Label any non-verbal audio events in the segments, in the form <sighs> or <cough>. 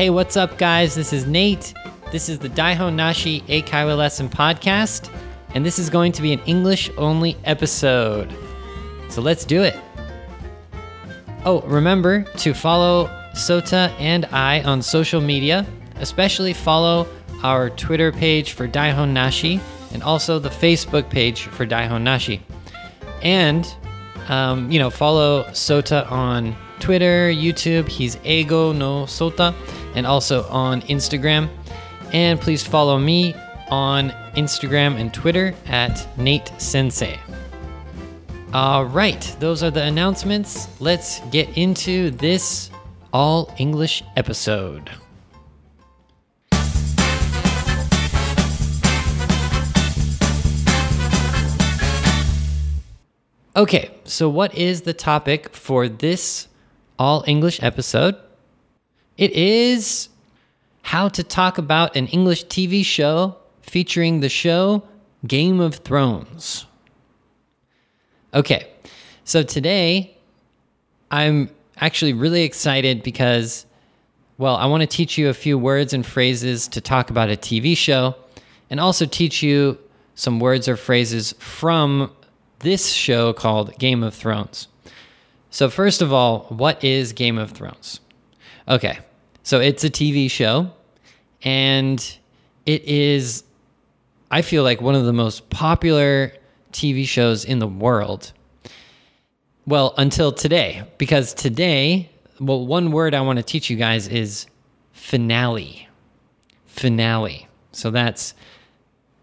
Hey, what's up, guys? This is Nate. This is the Daihon Nashi Eikaiwa Lesson Podcast, and this is going to be an English only episode. So let's do it. Oh, remember to follow Sota and I on social media, especially follow our Twitter page for Daihon Nashi and also the Facebook page for Daihon Nashi. And, um, you know, follow Sota on Twitter, YouTube. He's Eigo no Sota, and also on Instagram. And please follow me on Instagram and Twitter at Nate Sensei. All right, those are the announcements. Let's get into this all English episode. Okay, so what is the topic for this all English episode? It is how to talk about an English TV show featuring the show Game of Thrones. Okay, so today I'm actually really excited because, well, I want to teach you a few words and phrases to talk about a TV show and also teach you some words or phrases from this show called Game of Thrones. So, first of all, what is Game of Thrones? Okay, so it's a TV show, and it is, I feel like, one of the most popular TV shows in the world. Well, until today, because today, well, one word I want to teach you guys is finale. Finale. So that's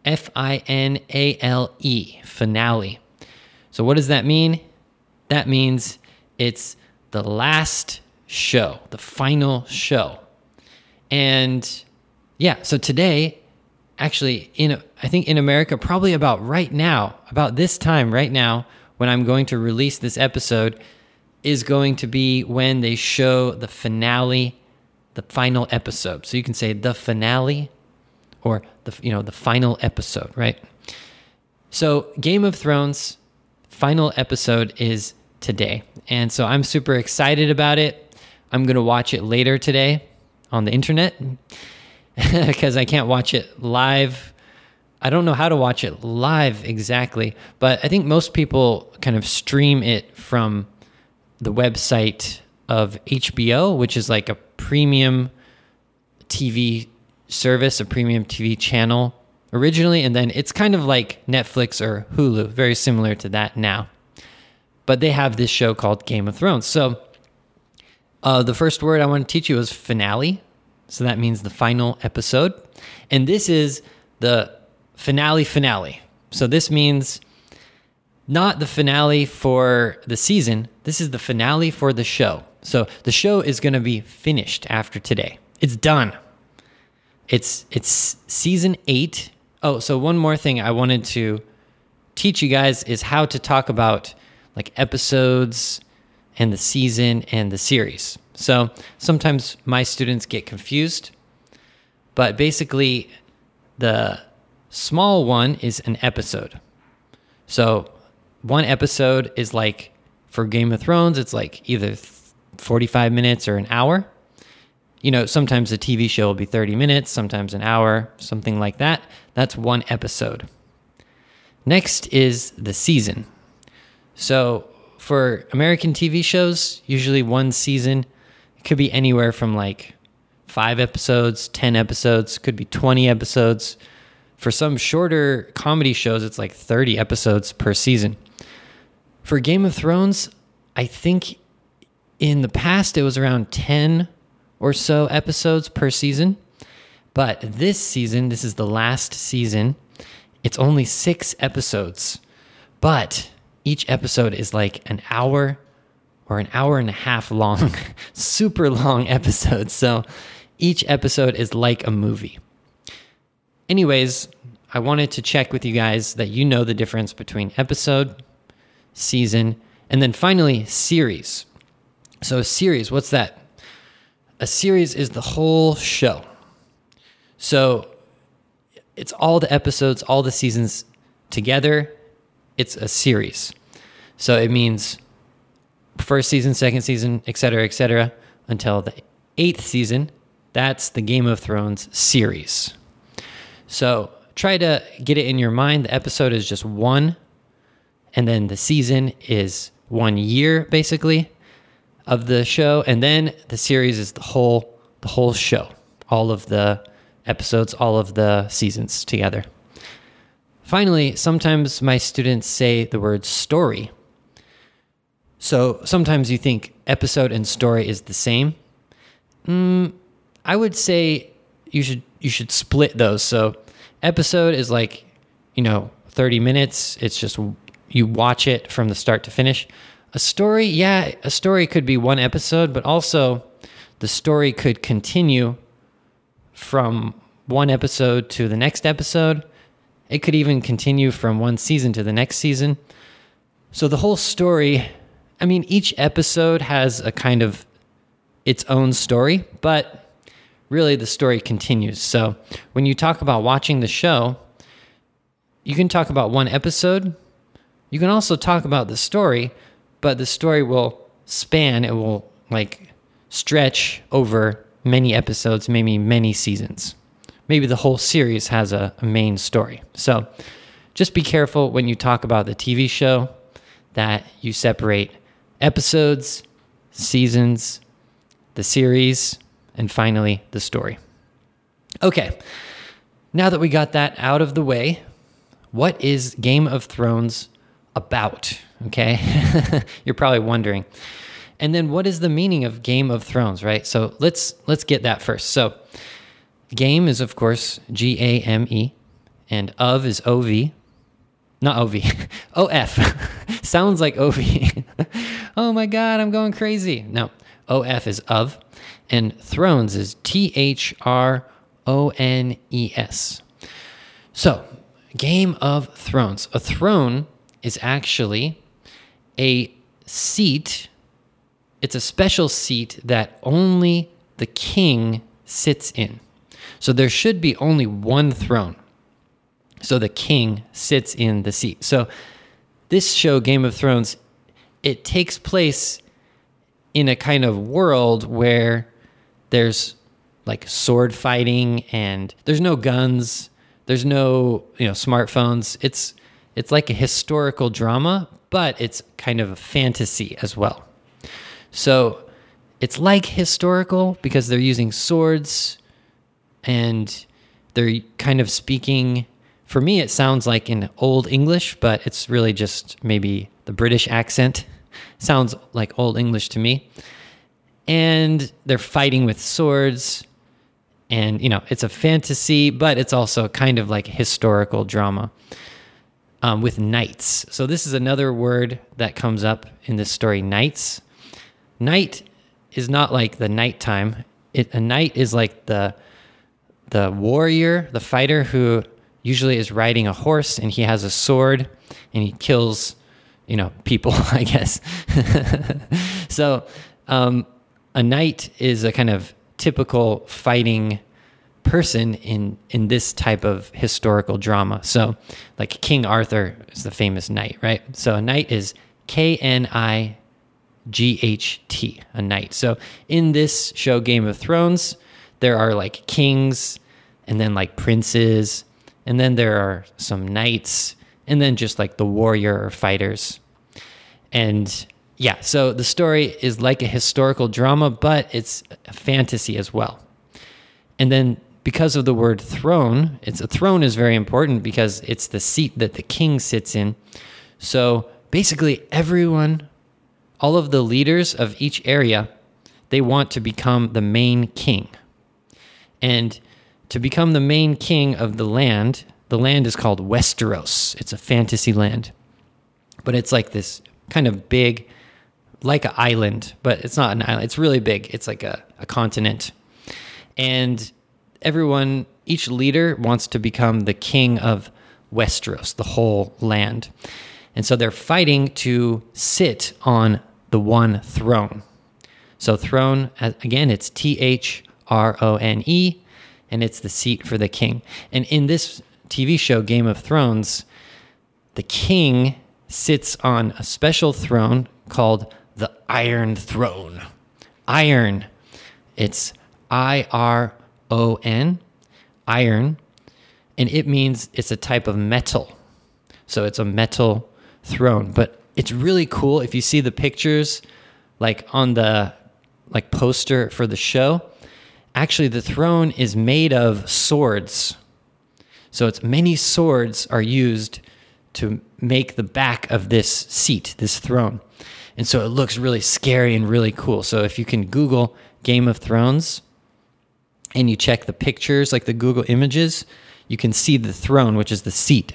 F I N A L E, finale. So, what does that mean? That means it's the last show, the final show. And yeah, so today, actually, in I think in America, probably about right now, about this time right now, when I'm going to release this episode, is going to be when they show the finale, the final episode. So you can say the finale or the you know the final episode, right? So Game of Thrones final episode is today. And so I'm super excited about it. I'm going to watch it later today on the internet <laughs> because I can't watch it live. I don't know how to watch it live exactly, but I think most people kind of stream it from the website of HBO, which is like a premium TV service, a premium TV channel originally, and then it's kind of like Netflix or Hulu, very similar to that now. But they have this show called Game of Thrones. So uh, the first word I want to teach you is finale. So that means the final episode. And this is the finale finale. So this means not the finale for the season, this is the finale for the show. So the show is going to be finished after today. It's done. It's it's season 8 Oh, so one more thing I wanted to teach you guys is how to talk about like episodes and the season and the series. So sometimes my students get confused, but basically, the small one is an episode. So one episode is like for Game of Thrones, it's like either 45 minutes or an hour you know, sometimes a TV show will be 30 minutes, sometimes an hour, something like that. That's one episode. Next is the season. So for American TV shows, usually one season it could be anywhere from like five episodes, 10 episodes, could be 20 episodes. For some shorter comedy shows, it's like 30 episodes per season. For Game of Thrones, I think in the past it was around 10 or so episodes per season. But this season, this is the last season, it's only six episodes. But each episode is like an hour or an hour and a half long, <laughs> super long episodes. So each episode is like a movie. Anyways, I wanted to check with you guys that you know the difference between episode, season, and then finally series. So, a series, what's that? a series is the whole show. So it's all the episodes, all the seasons together. It's a series. So it means first season, second season, etc., etc., until the eighth season. That's the Game of Thrones series. So try to get it in your mind. The episode is just one, and then the season is one year basically of the show, and then the series is the whole the whole show, all of the episodes, all of the seasons together. Finally, sometimes my students say the word story. So sometimes you think episode and story is the same. Mm, I would say you should you should split those. So episode is like, you know, 30 minutes. It's just you watch it from the start to finish. A story, yeah, a story could be one episode, but also the story could continue from one episode to the next episode. It could even continue from one season to the next season. So the whole story, I mean, each episode has a kind of its own story, but really the story continues. So when you talk about watching the show, you can talk about one episode. You can also talk about the story, but the story will span, it will like stretch over many episodes, maybe many seasons. Maybe the whole series has a, a main story. So just be careful when you talk about the TV show that you separate episodes, seasons, the series, and finally the story. Okay, now that we got that out of the way, what is Game of Thrones about? Okay, <laughs> you're probably wondering. And then what is the meaning of Game of Thrones, right? So let's let's get that first. So game is of course G A M E and of is O V. Not O V. <laughs> O F. <laughs> Sounds like O V. <laughs> oh my god, I'm going crazy. No. O F is of and thrones is T H R O N E S. So, Game of Thrones. A throne is actually a seat it's a special seat that only the king sits in. So there should be only one throne. So the king sits in the seat. So this show, Game of Thrones, it takes place in a kind of world where there's like sword fighting and there's no guns, there's no, you know, smartphones. It's it's like a historical drama, but it's kind of a fantasy as well. So it's like historical because they're using swords and they're kind of speaking. For me, it sounds like in Old English, but it's really just maybe the British accent. <laughs> Sounds like Old English to me. And they're fighting with swords. And, you know, it's a fantasy, but it's also kind of like historical drama um, with knights. So, this is another word that comes up in this story knights. Night is not like the nighttime. It, a knight is like the the warrior, the fighter who usually is riding a horse and he has a sword and he kills, you know, people. <laughs> I guess. <laughs> so, um, a knight is a kind of typical fighting person in in this type of historical drama. So, like King Arthur is the famous knight, right? So, a knight is K N I G H T, a knight. So in this show, Game of Thrones, there are like kings and then like princes, and then there are some knights, and then just like the warrior or fighters. And yeah, so the story is like a historical drama, but it's a fantasy as well. And then because of the word throne, it's a throne is very important because it's the seat that the king sits in. So basically everyone all of the leaders of each area, they want to become the main king. And to become the main king of the land, the land is called Westeros. It's a fantasy land. But it's like this kind of big, like an island, but it's not an island. It's really big. It's like a, a continent. And everyone, each leader wants to become the king of Westeros, the whole land. And so they're fighting to sit on the one throne. So, throne, again, it's T H R O N E, and it's the seat for the king. And in this TV show, Game of Thrones, the king sits on a special throne called the Iron Throne. Iron, it's I R O N, iron, and it means it's a type of metal. So it's a metal throne, but it's really cool if you see the pictures like on the like poster for the show. Actually, the throne is made of swords. So it's many swords are used to make the back of this seat, this throne. And so it looks really scary and really cool. So if you can Google Game of Thrones and you check the pictures, like the Google images, you can see the throne, which is the seat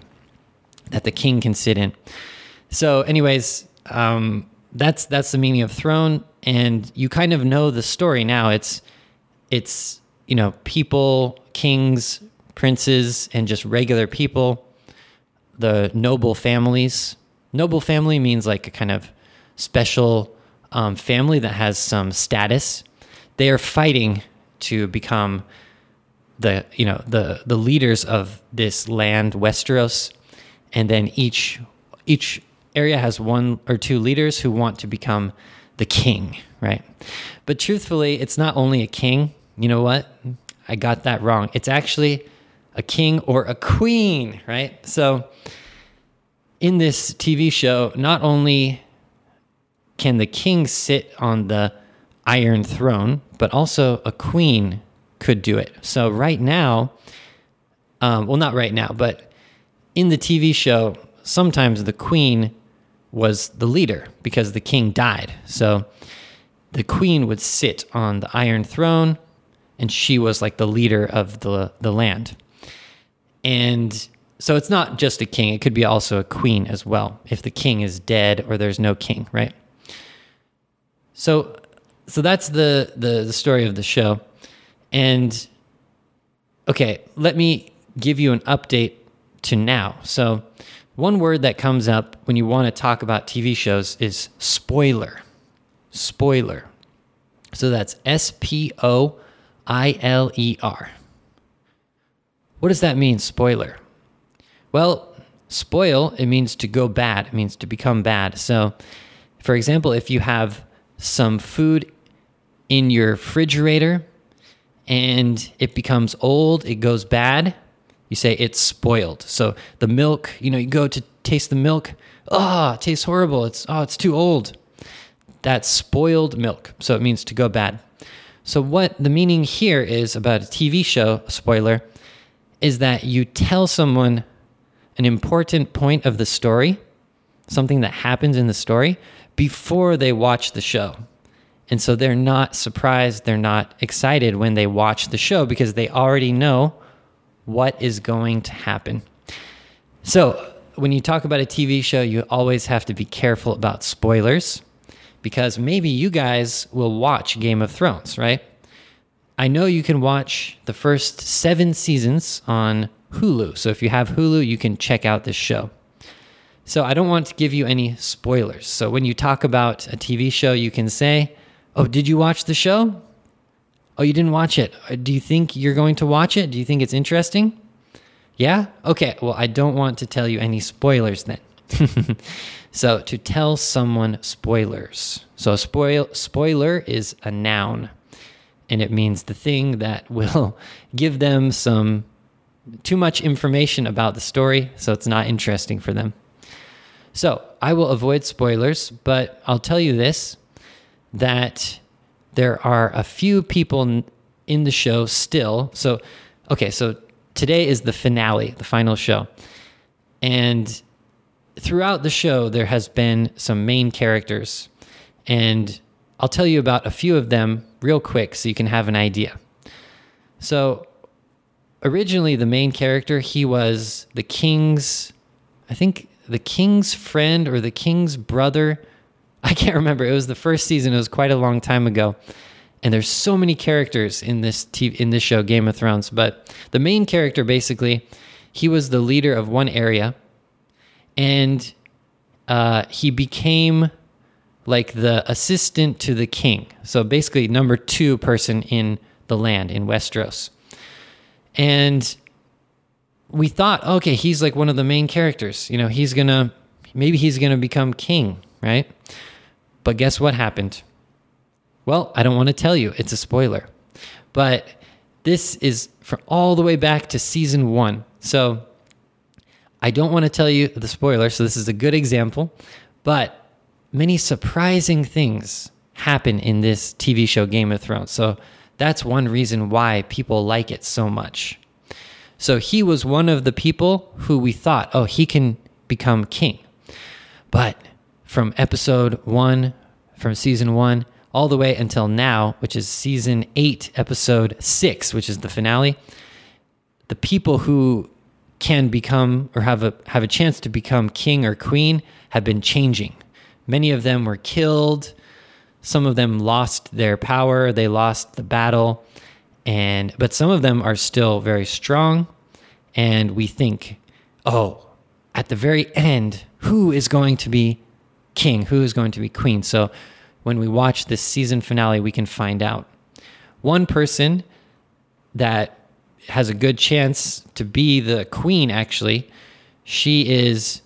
that the king can sit in. So, anyways, um, that's that's the meaning of throne, and you kind of know the story now. It's it's you know people, kings, princes, and just regular people, the noble families. Noble family means like a kind of special um, family that has some status. They are fighting to become the you know the the leaders of this land Westeros, and then each each area has one or two leaders who want to become the king, right? But truthfully, it's not only a king. You know what? I got that wrong. It's actually a king or a queen, right? So in this TV show, not only can the king sit on the iron throne, but also a queen could do it. So right now, um, well, not right now, but in the TV show, sometimes the queen was the leader because the king died. So the queen would sit on the iron throne and she was like the leader of the, the land. And so it's not just a king, it could be also a queen as well if the king is dead or there's no king, right? So so that's the, the the story of the show. And okay, let me give you an update to now. So one word that comes up when you want to talk about TV shows is spoiler. Spoiler. So that's S P O I L E R. What does that mean, spoiler? Well, spoil, it means to go bad, it means to become bad. So, for example, if you have some food in your refrigerator and it becomes old, it goes bad, you say it's spoiled. So the milk, you know, you go to taste the milk, oh, it tastes horrible. It's oh, it's too old. That's spoiled milk. So it means to go bad. So what the meaning here is about a TV show, spoiler, is that you tell someone an important point of the story, something that happens in the story before they watch the show. And so they're not surprised, they're not excited when they watch the show because they already know what is going to happen. So, when you talk about a TV show, you always have to be careful about spoilers because maybe you guys will watch Game of Thrones, right? I know you can watch the first seven seasons on Hulu. So, if you have Hulu, you can check out this show. So, I don't want to give you any spoilers. So, when you talk about a TV show, you can say, Oh, did you watch the show? Oh, you didn't watch it. Uh, do you think you're going to watch it? Do you think it's interesting? Yeah? Okay. Well, I don't want to tell you any spoilers then. <laughs> so, to tell someone spoilers. So, spoil spoiler is a noun and it means the thing that will <laughs> give them some too much information about the story, so it's not interesting for them. So, I will avoid spoilers, but I'll tell you this that there are a few people in the show still. So, okay, so today is the finale, the final show. And throughout the show, there has been some main characters. And I'll tell you about a few of them real quick so you can have an idea. So, originally, the main character, he was the king's, I think, the king's friend or the king's brother <laughs> I can't remember. It was the first season. It was quite a long time ago. And there's so many characters in this TV, in this show, Game of Thrones. But the main character, basically, he was the leader of one area, and uh, he became like the assistant to the king. So basically, number two person in the land in Westeros. And we thought, okay, he's like one of the main characters. You know, he's gonna maybe he's gonna become king, right? But guess what happened? Well, I don't want to tell you. It's a spoiler. But this is from all the way back to season one. So I don't want to tell you the spoiler, so this is a good example, but many surprising things happen in this TV show Game of Thrones. So that's one reason why people like it so much. So he was one of the people who we thought, oh, he can become king. But from episode one, from season one, all the way until now, which is season eight, episode six, which is the finale, the people who can become or have a have a chance to become king or queen have been changing. Many of them were killed. Some of them lost their power. They lost the battle, and but some of them are still very strong. And we think, oh, at the very end, who is going to be king? Who is going to be queen? So when we watch this season finale, we can find out. One person that has a good chance to be the queen, actually, she is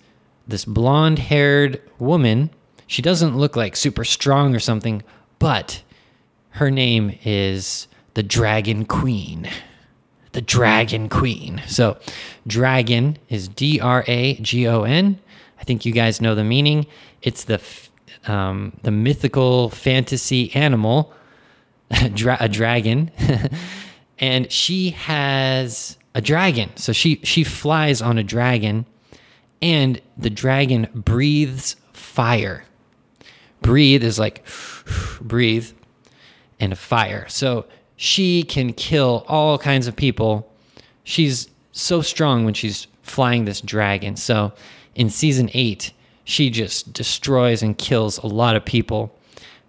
this blonde haired woman. She doesn't look like super strong or something, but her name is the Dragon Queen. The Dragon Queen. So, dragon is D R A G O N. I think you guys know the meaning. It's the um, the mythical fantasy animal, <laughs> dra- a dragon, <laughs> and she has a dragon. So she she flies on a dragon, and the dragon breathes fire. Breathe is like <sighs> breathe, and fire. So she can kill all kinds of people. She's so strong when she's flying this dragon. So in season eight, she just destroys and kills a lot of people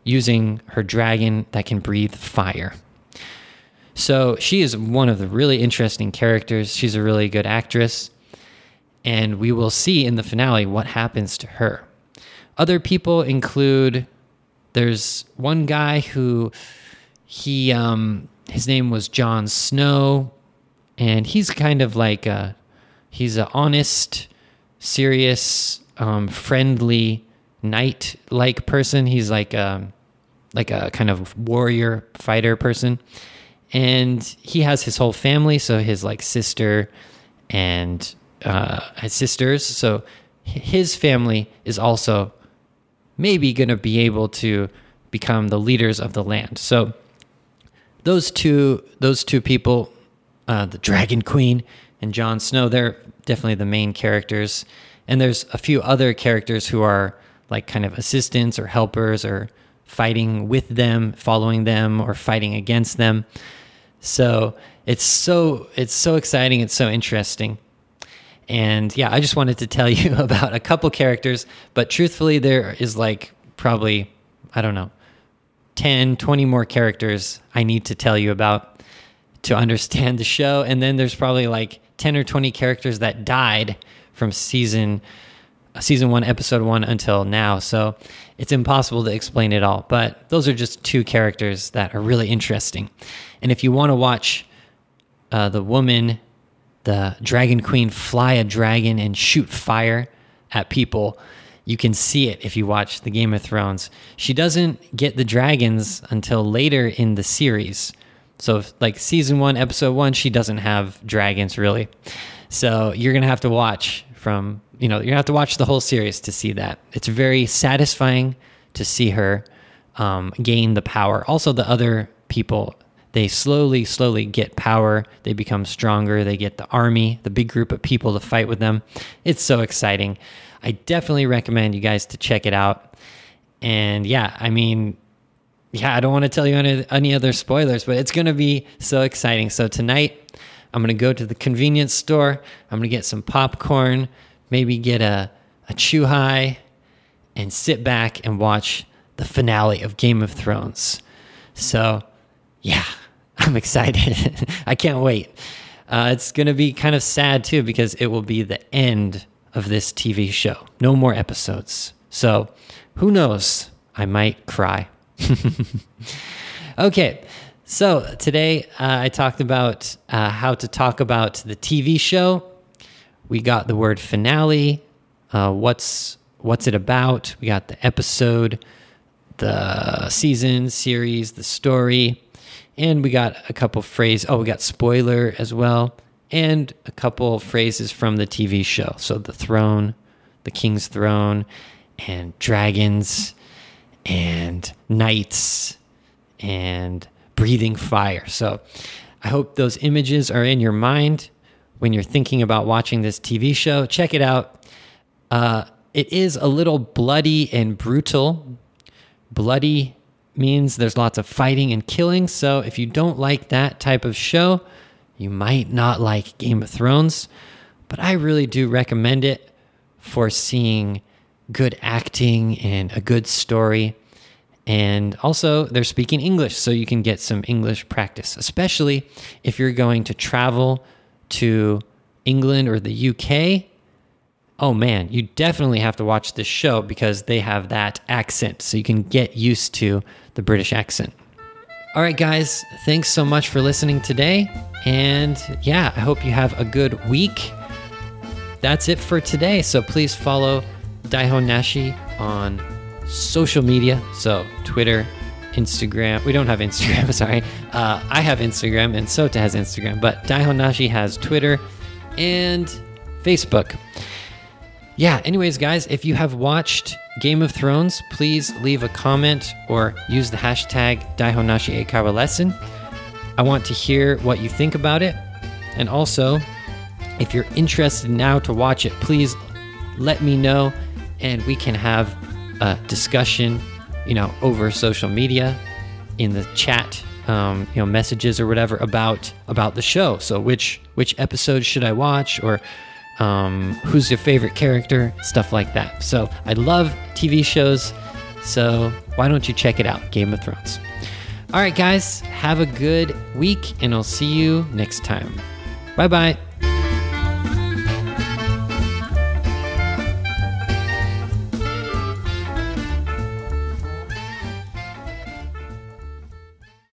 using her dragon that can breathe fire. So she is one of the really interesting characters. She's a really good actress. And we will see in the finale what happens to her. Other people include there's one guy who he um his name was Jon Snow and he's kind of like a he's an honest, serious um, friendly knight like person. He's like um, like a kind of warrior fighter person, and he has his whole family. So his like sister and uh, his sisters. So his family is also maybe going to be able to become the leaders of the land. So those two those two people, uh, the Dragon Queen and Jon Snow, they're definitely the main characters and there's a few other characters who are like kind of assistants or helpers or fighting with them, following them, or fighting against them. So it's so it's so exciting. It's so interesting. And yeah, I just wanted to tell <laughs> you about a couple characters, but truthfully, there is like probably, I don't know, 10, 20 more characters I need to tell you about to understand the show. And then there's probably like 10 or 20 characters that died from season season one, episode one until now. So it's impossible to explain it all. But those are just two characters that are really interesting. And if you want to watch uh, the woman, the dragon queen, fly a dragon and shoot fire at people, you can see it if you watch the Game of Thrones. She doesn't get the dragons until later in the series. So, like season one, episode one, she doesn't have dragons really. So, you're going to have to watch from you know you have to watch the whole series to see that. It's very satisfying to see her um, gain the power. Also, the other people they slowly, slowly get power. They become stronger. They get the army, the big group of people to fight with them. It's so exciting. I definitely recommend you guys to check it out. And yeah, I mean, yeah, I don't want to tell you any, any other spoilers, but it's going to be so exciting. So tonight, I'm going to go to the convenience store. I'm going to get some popcorn, maybe get a, a Chu-Hi, and sit back and watch the finale of Game of Thrones. So, yeah, <laughs> I'm excited. <laughs> I can't wait. Uh, it's going to be kind of sad too because it will be the end of this TV show. No more episodes. So, who knows? I might cry. <laughs> okay. So today uh, I talked about uh, how to talk about the TV show. We got the word finale. Uh, what's what's it about? We got the episode, the season, series, the story, And we got a couple phrases. Oh, we got spoiler as well. And a couple phrases from the TV show. So the throne, the king's throne, and dragons, and knights, and breathing fire. So I hope those images are in your mind when you're thinking about watching this TV show. Check it out. Uh, it is a little bloody and brutal. Bloody means there's lots of fighting and killing. So if you don't like that type of show, you might not like Game of Thrones. But I really do recommend it for seeing good acting and a good story. And also, they're speaking English, so you can get some English practice, especially if you're going to travel to England or the UK. Oh man, you definitely have to watch this show because they have that accent, so you can get used to the British accent. All right, guys, thanks so much for listening today. And yeah, I hope you have a good week. That's it for today. So please follow Daihon Nashi on social media. So Twitter, Instagram. We don't have Instagram, <laughs> sorry. Uh, I have Instagram and Sota has Instagram, but Daihon Nashi has Twitter and Facebook. Yeah, anyways, guys, if you have watched Game of Thrones, please leave a comment or use the hashtag Daihonashi Eikaiwa lesson. I want to hear what you think about it. And also, if you're interested now to watch it, please let me know and we can have a discussion, you know, over social media in the chat, um, you know, messages or whatever about about the show. So which which episode should I watch or um, who's your favorite character, stuff like that. So I love TV shows. So why don't you check it out, Game of Thrones? All right, guys, have a good week, and I'll see you next time. Bye bye.